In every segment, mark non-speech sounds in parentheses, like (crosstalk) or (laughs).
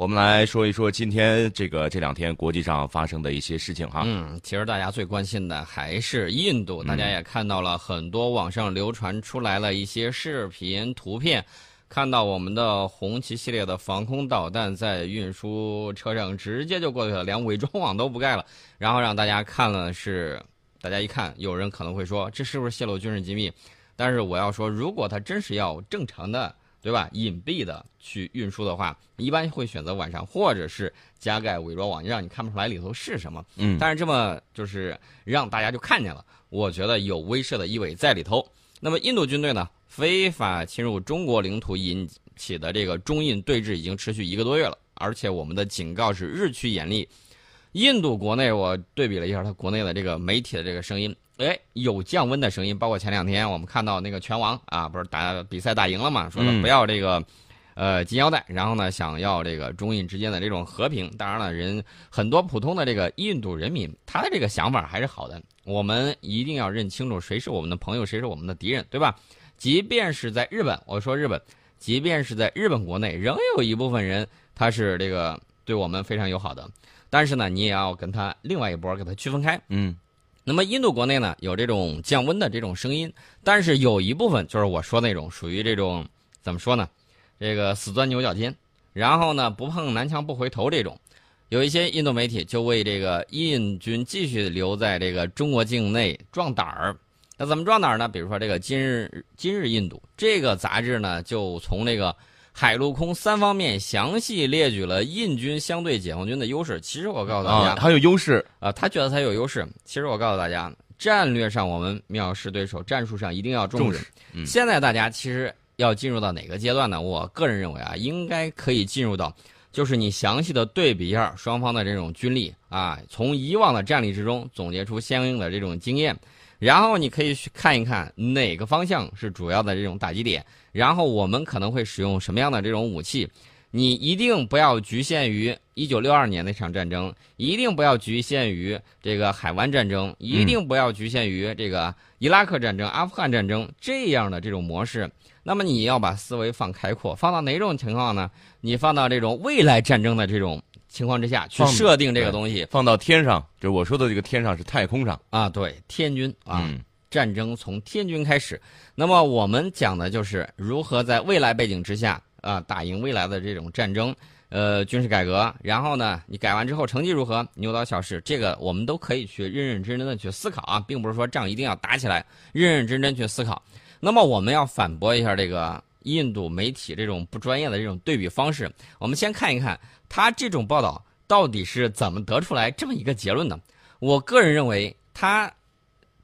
我们来说一说今天这个这两天国际上发生的一些事情哈。嗯，其实大家最关心的还是印度，大家也看到了很多网上流传出来了一些视频、图片，看到我们的红旗系列的防空导弹在运输车上直接就过去了，连伪装网都不盖了，然后让大家看了是，大家一看，有人可能会说这是不是泄露军事机密？但是我要说，如果他真是要正常的。对吧？隐蔽的去运输的话，一般会选择晚上，或者是加盖伪装网，让你看不出来里头是什么。嗯，但是这么就是让大家就看见了，我觉得有威慑的意味在里头。那么印度军队呢，非法侵入中国领土引起的这个中印对峙已经持续一个多月了，而且我们的警告是日趋严厉。印度国内，我对比了一下它国内的这个媒体的这个声音。哎，有降温的声音，包括前两天我们看到那个拳王啊，不是打比赛打赢了嘛，说的不要这个，呃金腰带，然后呢想要这个中印之间的这种和平。当然了，人很多普通的这个印度人民，他的这个想法还是好的。我们一定要认清楚谁是我们的朋友，谁是我们的敌人，对吧？即便是在日本，我说日本，即便是在日本国内，仍有一部分人他是这个对我们非常友好的，但是呢，你也要跟他另外一波给他区分开，嗯。那么印度国内呢有这种降温的这种声音，但是有一部分就是我说那种属于这种怎么说呢？这个死钻牛角尖，然后呢不碰南墙不回头这种，有一些印度媒体就为这个印军继续留在这个中国境内壮胆儿。那怎么壮胆儿呢？比如说这个今日今日印度这个杂志呢，就从这个。海陆空三方面详细列举了印军相对解放军的优势。其实我告诉大家，他有优势啊，他觉得他有优势。其实我告诉大家，战略上我们藐视对手，战术上一定要重视。现在大家其实要进入到哪个阶段呢？我个人认为啊，应该可以进入到，就是你详细的对比一下双方的这种军力啊，从以往的战例之中总结出相应的这种经验。然后你可以去看一看哪个方向是主要的这种打击点，然后我们可能会使用什么样的这种武器。你一定不要局限于一九六二年那场战争，一定不要局限于这个海湾战争，一定不要局限于这个伊拉克战争、阿富汗战争这样的这种模式。那么你要把思维放开阔，放到哪种情况呢？你放到这种未来战争的这种。情况之下去设定这个东西，放到天上，就是我说的这个天上是太空上啊，对，天军啊，战争从天军开始。那么我们讲的就是如何在未来背景之下啊，打赢未来的这种战争，呃，军事改革。然后呢，你改完之后成绩如何，牛刀小试，这个我们都可以去认认真真的去思考啊，并不是说仗一定要打起来，认认真真去思考。那么我们要反驳一下这个。印度媒体这种不专业的这种对比方式，我们先看一看他这种报道到底是怎么得出来这么一个结论的。我个人认为，他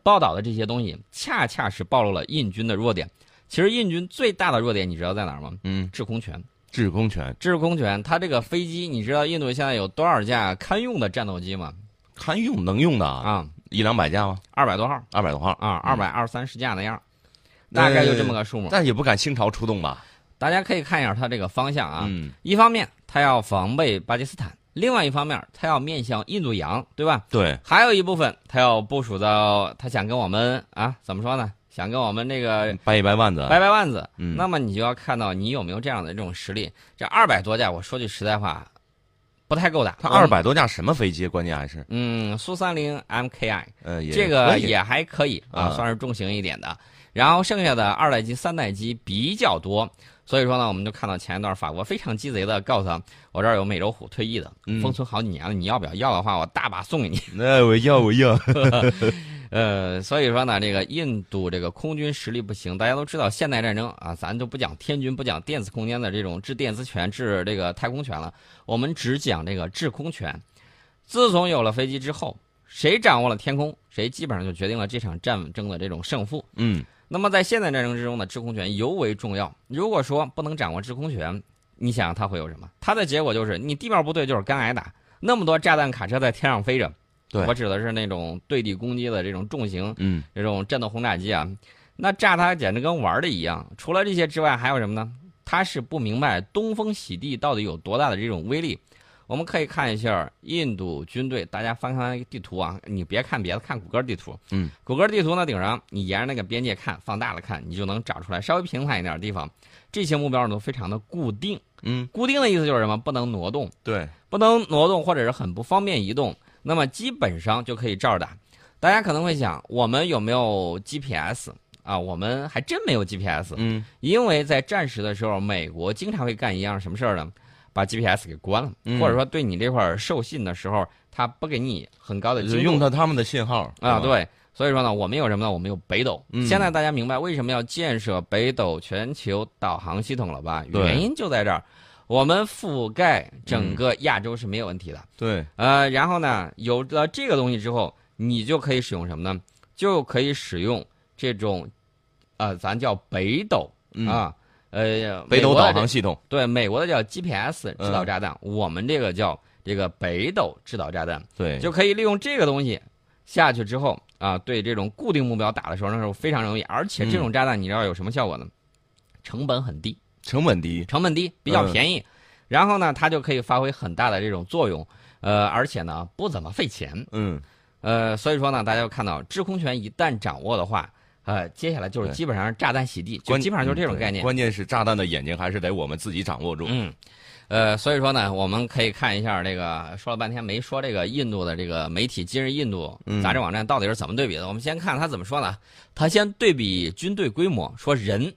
报道的这些东西恰恰是暴露了印军的弱点。其实印军最大的弱点，你知道在哪儿吗？嗯，制空权。制空权。制空权。它这个飞机，你知道印度现在有多少架堪用的战斗机吗？堪用能用的啊，一两百架吗？二百多号。二百多号啊，二百二三十架那样。大概就这么个数目，但也不敢倾巢出动吧？大家可以看一下它这个方向啊。嗯。一方面，它要防备巴基斯坦；另外一方面，它要面向印度洋，对吧？对。还有一部分，它要部署到，它想跟我们啊，怎么说呢？想跟我们这个掰一掰腕子，掰掰腕子。嗯。那么你就要看到你有没有这样的这种实力。这二百多架，我说句实在话，不太够打。它二百多架什么飞机？关键还是嗯，苏三零 MKI，呃，这个也还可以啊，算是重型一点的。然后剩下的二代机、三代机比较多，所以说呢，我们就看到前一段法国非常鸡贼的告诉他，我这儿有美洲虎退役的，封存好几年了，你要不要？要的话，我大把送给你。那我要，我要。(laughs) 呃，所以说呢，这个印度这个空军实力不行，大家都知道，现代战争啊，咱就不讲天军，不讲电子空间的这种制电子权、制这个太空权了，我们只讲这个制空权。自从有了飞机之后，谁掌握了天空，谁基本上就决定了这场战争的这种胜负。嗯。那么在现代战争之中呢，制空权尤为重要。如果说不能掌握制空权，你想它会有什么？它的结果就是你地面部队就是干挨打。那么多炸弹卡车在天上飞着，对我指的是那种对地攻击的这种重型，嗯，这种战斗轰炸机啊，那炸它简直跟玩的一样。除了这些之外，还有什么呢？他是不明白东风洗地到底有多大的这种威力。我们可以看一下印度军队，大家翻看那个地图啊，你别看别的，看谷歌地图。嗯，谷歌地图呢顶上，你沿着那个边界看，放大了看，你就能找出来稍微平坦一点的地方，这些目标呢都非常的固定。嗯，固定的意思就是什么？不能挪动，对，不能挪动或者是很不方便移动，那么基本上就可以照着打。大家可能会想，我们有没有 GPS 啊？我们还真没有 GPS，嗯，因为在战时的时候，美国经常会干一样什么事儿呢？把 GPS 给关了，嗯或者说对你这块儿授信的时候，他不给你很高的精度就用到他们的信号啊，对。所以说呢，我们有什么呢？我们有北斗。嗯现在大家明白为什么要建设北斗全球导航系统了吧？原因就在这儿，我们覆盖整个亚洲是没有问题的。对，呃，然后呢，有了这个东西之后，你就可以使用什么呢？就可以使用这种，呃，咱叫北斗、嗯啊，呃，北斗导航系统，对，美国的叫 GPS 制导嗯炸弹，我们这个叫这个北斗制导炸弹，对，就可以利用这个东西下去之后啊，对这种固定目标打的时候，那时候非常容易，而且这种炸弹你知道有什么效果呢？成本很低，成本低，成本低，比较嗯便宜，然后呢，它就可以发挥很大的这种作用，呃，而且呢不怎么费钱，嗯，呃，所以说呢，大家要看到制空权一旦掌握的话，呃，接下来就是基本上是炸弹洗地，就基本上就是这种概念。关键是炸弹的眼睛还是得我们自己掌握住。嗯，呃，所以说呢，我们可以看一下这个，说了半天没说这个印度的这个媒体《今日印度》嗯杂志网站到底是怎么对比的。我们先看他怎么说呢？他先对比军队规模，说人，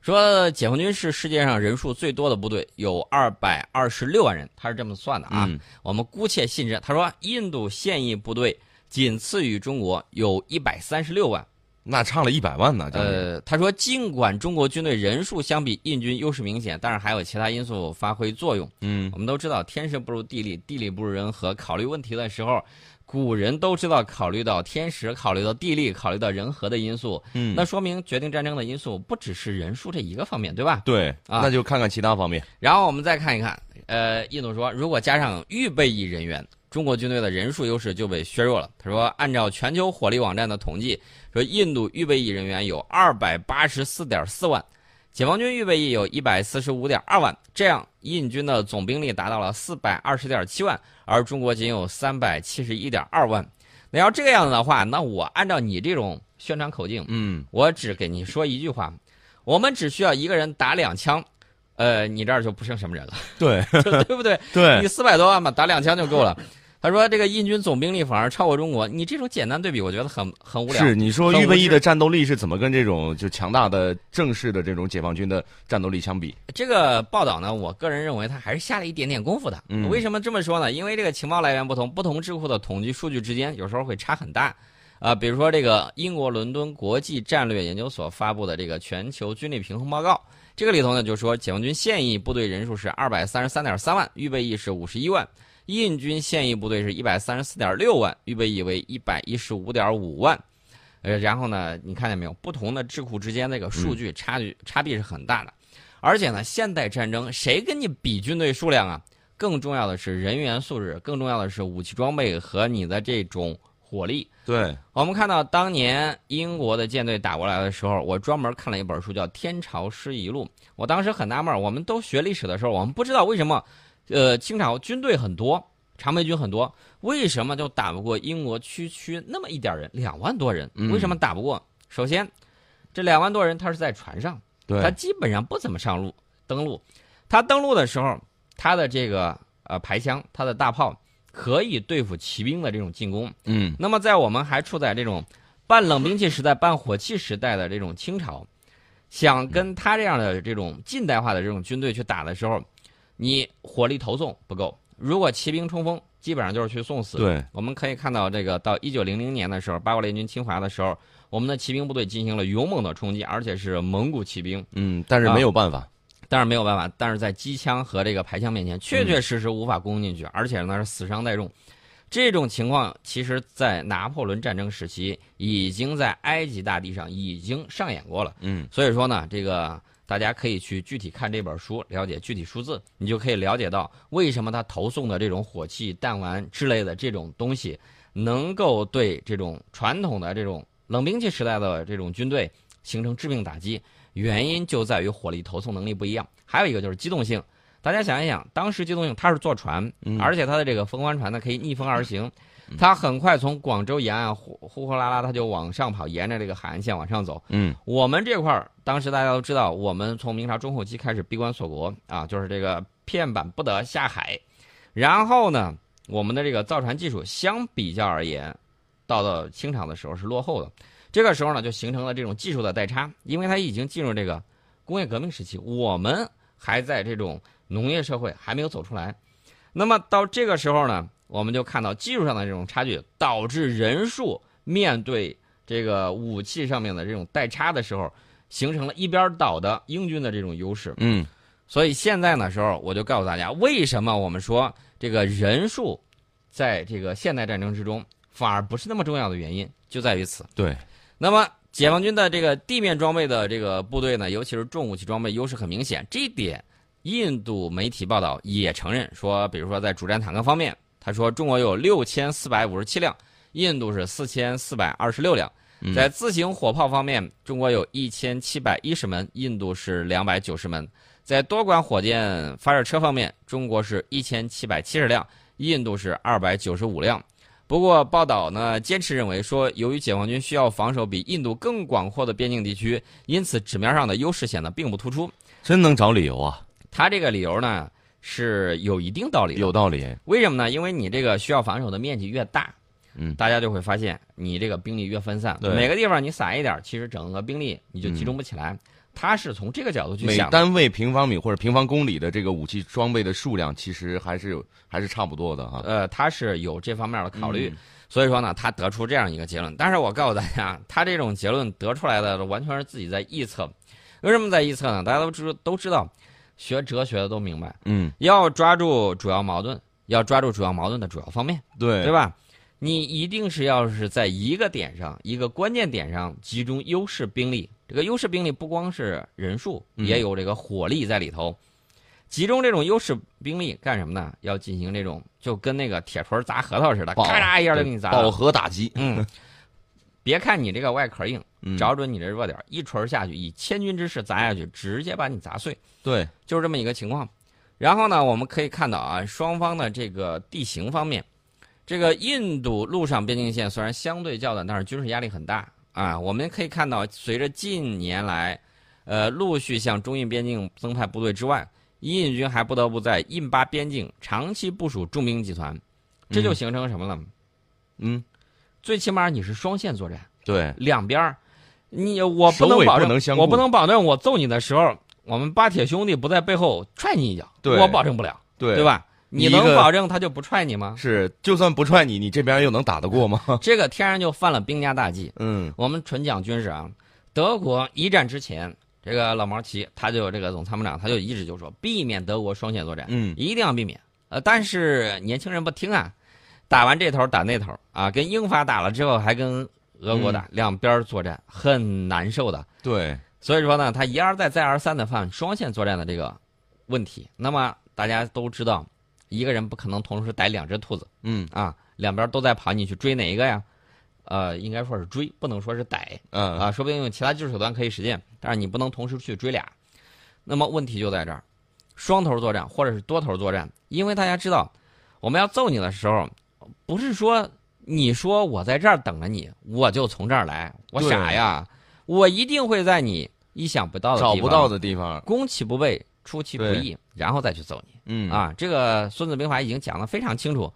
说解放军是世界上人数最多的部队，有二百二十六万人，他是这么算的啊。嗯我们姑且信之。他说，印度现役部队仅次于中国，有一百三十六万。那差了一百万呢，呃，他说，尽管中国军队人数相比印军优势明显，但是还有其他因素发挥作用。嗯，我们都知道，天时不如地利，地利不如人和。考虑问题的时候，古人都知道考虑到天时，考虑到地利，考虑到人和的因素。嗯那说明决定战争的因素不只是人数这一个方面，对吧？对，啊那就看看其他方面。然后我们再看一看，呃，印度说，如果加上预备役人员，中国军队的人数优势就被削弱了。他说，按照全球火力网站的统计，说印度预备役人员有二百八十四点四万，解放军预备役有一百四十五点二万，这样印军的总兵力达到了四百二十点七万，而中国仅有三百七十一点二万。那要这个样子的话，那我按照你这种宣传口径，嗯，我只给你说一句话，我们只需要一个人打两枪，呃，你这儿就不剩什么人了，对 (laughs) 对不对？(laughs) 对你，四百多万嘛，打两枪就够了。他说这个印军总兵力反而超过中国，你这种简单对比，我觉得很很无聊。是你说预备役的战斗力是怎么跟这种就强大的正式的这种解放军的战斗力相比？这个报道呢，我个人认为他还是下了一点点功夫的。嗯为什么这么说呢？因为这个情报来源不同，不同智库的统计数据之间有时候会差很大。啊、比如说这个英国伦敦国际战略研究所发布的这个全球军力平衡报告，这个里头呢就说，解放军现役部队人数是二百三十三点三万，预备役是五十一万；印军现役部队是一百三十四点六万，预备役为一百一十五点五万。呃，然后呢，你看见没有？不同的智库之间那个数据差距、差别是很大的。而且呢，现代战争谁跟你比军队数量啊？更重要的是人员素质，更重要的是武器装备和你的这种火力。对，我们看到当年英国的舰队打过来的时候，我专门看了一本书叫《天朝师遗录》。我当时很纳闷，我们都学历史的时候，我们不知道为什么，呃，清朝军队很多，常备军很多，为什么就打不过英国区区那么一点儿人，两万多人？嗯为什么打不过？首先，这两万多人他是在船上，他，基本上不怎么上路登陆。他登陆的时候，他的这个呃排枪，他的大炮可以对付骑兵的这种进攻。嗯，那么在我们还处在这种半冷兵器时代、半火器时代的这种清朝，想跟他这样的这种近代化的这种军队去打的时候，你火力投送不够。如果骑兵冲锋，基本上就是去送死。对，我们可以看到，这个到一九零零年的时候，八国联军侵华的时候，我们的骑兵部队进行了勇猛的冲击，而且是蒙古骑兵。嗯，但是没有办法，但是没有办法，但是在机枪和这个排枪面前，确确实实无法攻进去，而且呢是死伤太重。这种情况，其实，在拿破仑战争时期，已经在埃及大地上已经上演过了。嗯，所以说呢，这个大家可以去具体看这本书，了解具体数字，你就可以了解到为什么他投送的这种火器、弹丸之类的这种东西，能够对这种传统的这种冷兵器时代的这种军队形成致命打击。原因就在于火力投送能力不一样，还有一个就是机动性。大家想一想，当时机动性它是坐船，而且它的这个风帆船呢可以逆风而行，它很快从广州沿岸呼呼呼啦啦，它就往上跑，沿着这个海岸线往上走。嗯我们这块儿，当时大家都知道，我们从明朝中后期开始闭关锁国啊，就是这个片板不得下海。然后呢，我们的这个造船技术相比较而言，到了清朝的时候是落后的。这个时候呢，就形成了这种技术的代差，因为它已经进入这个工业革命时期，我们还在这种农业社会还没有走出来。那么到这个时候呢，我们就看到技术上的这种差距，导致人数面对这个武器上面的这种代差的时候，形成了一边倒的英军的这种优势。嗯所以现在的时候，我就告诉大家，为什么我们说这个人数在这个现代战争之中反而不是那么重要的原因，就在于此。对，那么解放军的这个地面装备的这个部队呢，尤其是重武器装备优势很明显，这一点印度媒体报道也承认说，比如说在主战坦克方面，他说中国有六千四百五十七辆，印度是四千四百二十六辆。嗯在自行火炮方面，中国有一千七百一十门，印度是两百九十门。在多管火箭发射车方面，中国是一千七百七十辆，印度是二百九十五辆。不过，报道呢坚持认为说，由于解放军需要防守比印度更广阔的边境地区，因此纸面上的优势显得并不突出。真能找理由啊，他这个理由呢是有一定道理的。有道理。为什么呢？因为你这个需要防守的面积越大，嗯大家就会发现你这个兵力越分散，对每个地方你撒一点，其实整个兵力你就集中不起来。他是从这个角度去每想的。单位平方米或者平方公里的这个武器装备的数量，其实还是有还是差不多的哈。呃，他是有这方面的考虑，嗯所以说呢，他得出这样一个结论。但是我告诉大家，他这种结论得出来的完全是自己在臆测。为什么在臆测呢？大家都知都知道，学哲学的都明白，嗯，要抓住主要矛盾，要抓住主要矛盾的主要方面，对对吧？你一定是要是在一个点上，一个关键点上集中优势兵力。这个优势兵力不光是人数，嗯也有这个火力在里头。集中这种优势兵力干什么呢？要进行这种就跟那个铁锤砸核桃似的，咔嚓一下就给你砸饱。和打击。嗯，别看你这个外壳硬，嗯找准你这弱点，一锤下去，以千钧之势砸下去，直接把你砸碎。对，就是这么一个情况。然后呢，我们可以看到啊，双方的这个地形方面，这个印度陆上边境线虽然相对较短，但是军事压力很大啊。我们可以看到，随着近年来，呃，陆续向中印边境增派部队之外，印军还不得不在印巴边境长期部署重兵集团，这就形成什么了？嗯，最起码你是双线作战，对，两边儿，你我不能保证，不能相我不能保证我揍你的时候，我们巴铁兄弟不在背后踹你一脚，对我保证不了，对对？吧？你能保证他就不踹你吗？是，就算不踹你，你这边又能打得过吗？(laughs) 这个天然就犯了兵家大忌。嗯我们纯讲军事啊，德国一战之前，这个老毛奇他就这个总参谋长他就一直就说，避免德国双线作战，嗯，一定要避免。呃，但是年轻人不听啊，打完这头打那头啊，跟英法打了之后还跟俄国打，两边作战很难受的。对，所以说呢，他一而再再而三的犯双线作战的这个问题。那么大家都知道，一个人不可能同时逮两只兔子嗯啊，两边都在跑，你去追哪一个呀？呃，应该说是追，不能说是逮嗯啊。说不定用其他技术手段可以实现，但是你不能同时去追俩。那么问题就在这儿，双头作战或者是多头作战，因为大家知道，我们要揍你的时候，不是说你说我在这儿等着你，我就从这儿来，我傻呀，我一定会在你意想不到的地方找不到的地方，攻其不备，出其不意，然后再去揍你。嗯，啊，这个《孙子兵法》已经讲的非常清楚，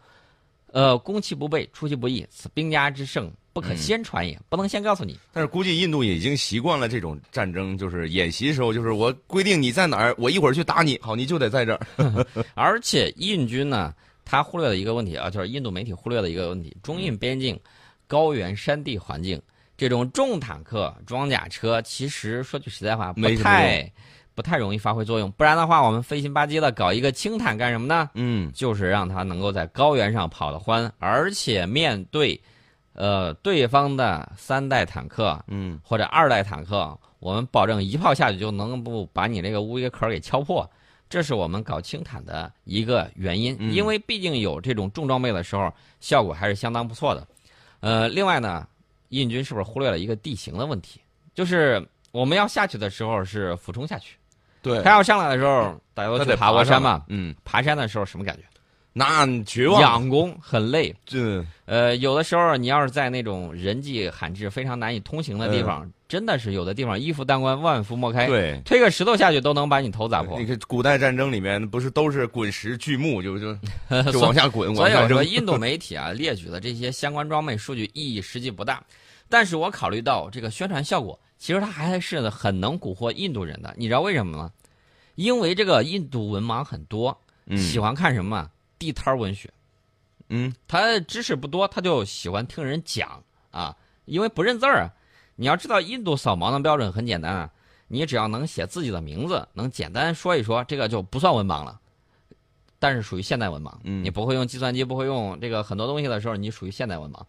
呃，攻其不备，出其不意，此兵家之胜，不可嗯先传也，不能先告诉你。但是估计印度也已经习惯了这种战争，就是演习的时候，就是我规定你在哪儿，我一会儿去打你，好，你就得在这儿。(laughs) 而且印军呢，他忽略了一个问题啊，就是印度媒体忽略了一个问题：中印边境高原山地环境，这种重坦克、装甲车，其实说句实在话，不没太不太容易发挥作用。不然的话，我们费心吧唧的搞一个轻坦干什么呢？嗯，就是让它能够在高原上跑得欢，而且面对，呃，对方的三代坦克嗯，或者二代坦克，我们保证一炮下去就能不把你这个乌龟壳给敲破。这是我们搞轻坦的一个原因，嗯因为毕竟有这种重装备的时候，效果还是相当不错的。呃，另外呢，印军是不是忽略了一个地形的问题？就是我们要下去的时候是俯冲下去，对他，要上来的时候，大家都得去爬过山嘛。嗯，爬山的时候什么感觉？那绝望，仰攻很累。这呃，有的时候你要是在那种人迹罕至、非常难以通行的地方，真的是有的地方一夫当关，万夫莫开。，嗯对。推个石头下去都能把你头砸破你。看古代战争里面不是都是滚石锯木，就就 (laughs) 就往下滚，所以我说，。印度媒体啊列举的这些相关装备数据意义实际不大，但是我考虑到这个宣传效果，其实它还是很能蛊惑印度人的。你知道为什么吗？因为这个印度文盲很多，嗯喜欢看什么啊地摊文学。嗯他知识不多，他就喜欢听人讲啊，因为不认字儿啊。你要知道，印度扫盲的标准很简单啊，你只要能写自己的名字，能简单说一说，这个就不算文盲了。但是属于现代文盲，嗯你不会用计算机，不会用这个很多东西的时候，你属于现代文盲。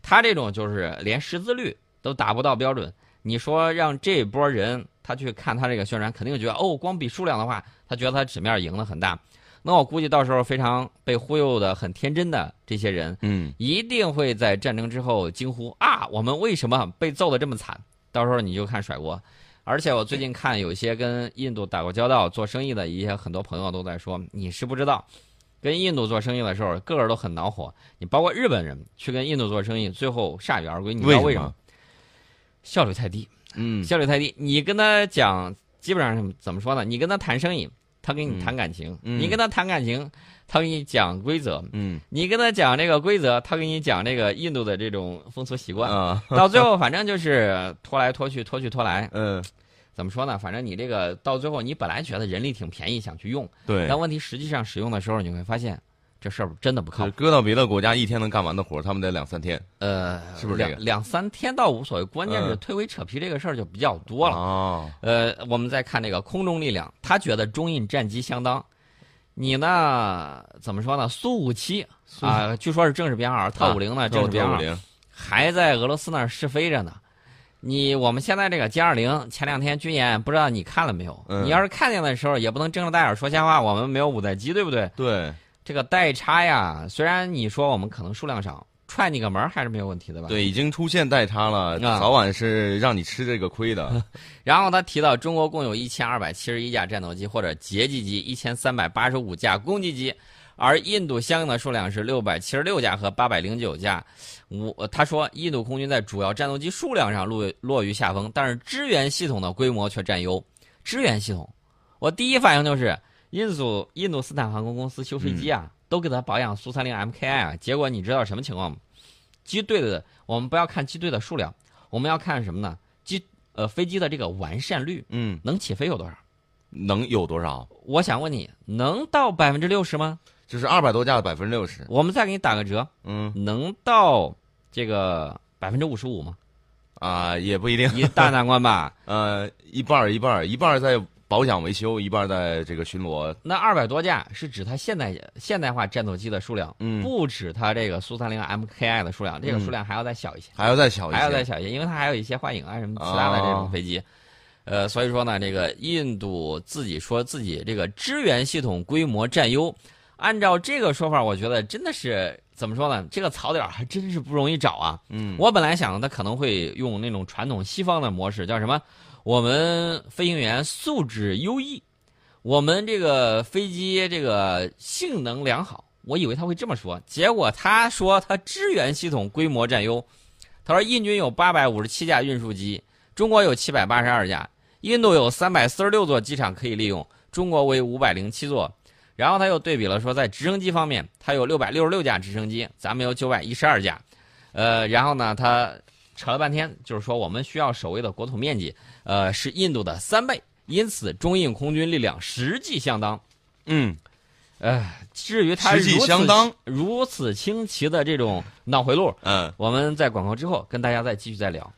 他这种就是连识字率都达不到标准，你说让这波人他去看他这个宣传，肯定觉得哦，光比数量的话，他觉得他纸面赢得很大。那我估计到时候非常被忽悠的很天真的这些人，嗯一定会在战争之后惊呼啊，我们为什么被揍得这么惨？到时候你就看甩锅。而且我最近看有些跟印度打过交道、做生意的一些很多朋友都在说，你是不知道，跟印度做生意的时候，个个都很恼火。你包括日本人去跟印度做生意，最后铩羽而归，你知道为什么？效率太低，嗯效率太低。你跟他讲，基本上怎么说呢？你跟他谈生意，他跟你谈感情；嗯。你跟他谈感情，他给你讲规则。嗯。你跟他讲这个规则，他给你讲这个印度的这种风俗习惯，啊。(laughs) 到最后反正就是拖来拖去，拖去拖来。嗯。怎么说呢？反正你这个到最后，你本来觉得人力挺便宜，想去用，对，但问题实际上使用的时候，你会发现这事儿真的不靠谱。搁到别的国家一天能干完的活，他们得两三天。呃，是不是这个两两三天倒无所谓，关键是嗯推诿扯皮这个事儿就比较多了。哦，呃，我们再看这个空中力量，他觉得中印战机相当。你呢？怎么说呢？苏五七啊，据说是正式编号，特五零呢正式编号还在俄罗斯那儿试飞着呢。你我们现在这个歼二零前两天军演，不知道你看了没有？嗯你要是看见的时候，也不能睁着大眼说瞎话。我们没有五代机，对不对？对，这个代差呀，虽然你说我们可能数量少，踹你个门儿还是没有问题的吧？对，已经出现代差了，啊早晚是让你吃这个亏的。(laughs) 然后他提到，中国共有一千二百七十一架战斗机或者截击机，一千三百八十五架攻击机，而印度相应的数量是六百七十六架和八百零九架。我他说，印度空军在主要战斗机数量上落落于下风，但是支援系统的规模却占优。支援系统，我第一反应就是印度印度斯坦航空公司修飞机啊，都给他保养苏三零 MKI 啊，结果你知道什么情况吗？机队的我们不要看机队的数量，我们要看什么呢？机呃飞机的这个完善率，嗯，能起飞有多少？能有多少？我想问你，能到百分之六十吗？就是二百多架的百分之六十。我们再给你打个折，嗯能到这个百分之五十五吗？啊，也不一定。一大难关吧？(laughs) 呃，一半儿一半儿，一半儿在保养维修，一半在这个巡逻。那二百多架是指它现代现代化战斗机的数量，嗯，不止它这个苏三零 MKI 的数量，这个数量还要再小一些，还要再小一些。还要再小一些，因为它还有一些幻影啊什么其他的这种飞机。呃，所以说呢，这个印度自己说自己这个支援系统规模占优，按照这个说法，我觉得真的是怎么说呢？这个槽点还真是不容易找啊。嗯，我本来想他可能会用那种传统西方的模式，叫什么？我们飞行员素质优异，我们这个飞机这个性能良好。我以为他会这么说，结果他说他支援系统规模占优。他说印军有八百五十七架运输机，中国有七百八十二架，印度有三百四十六座机场可以利用，中国为五百零七座。然后他又对比了说，在直升机方面，他有六百六十六架直升机，咱们有九百一十二架。呃，然后呢，他扯了半天，就是说我们需要守卫的国土面积，呃，是印度的三倍，因此中印空军力量实际相当。嗯，呃，至于他实际相当如此清奇的这种脑回路，嗯。我们在广告之后跟大家再继续再聊。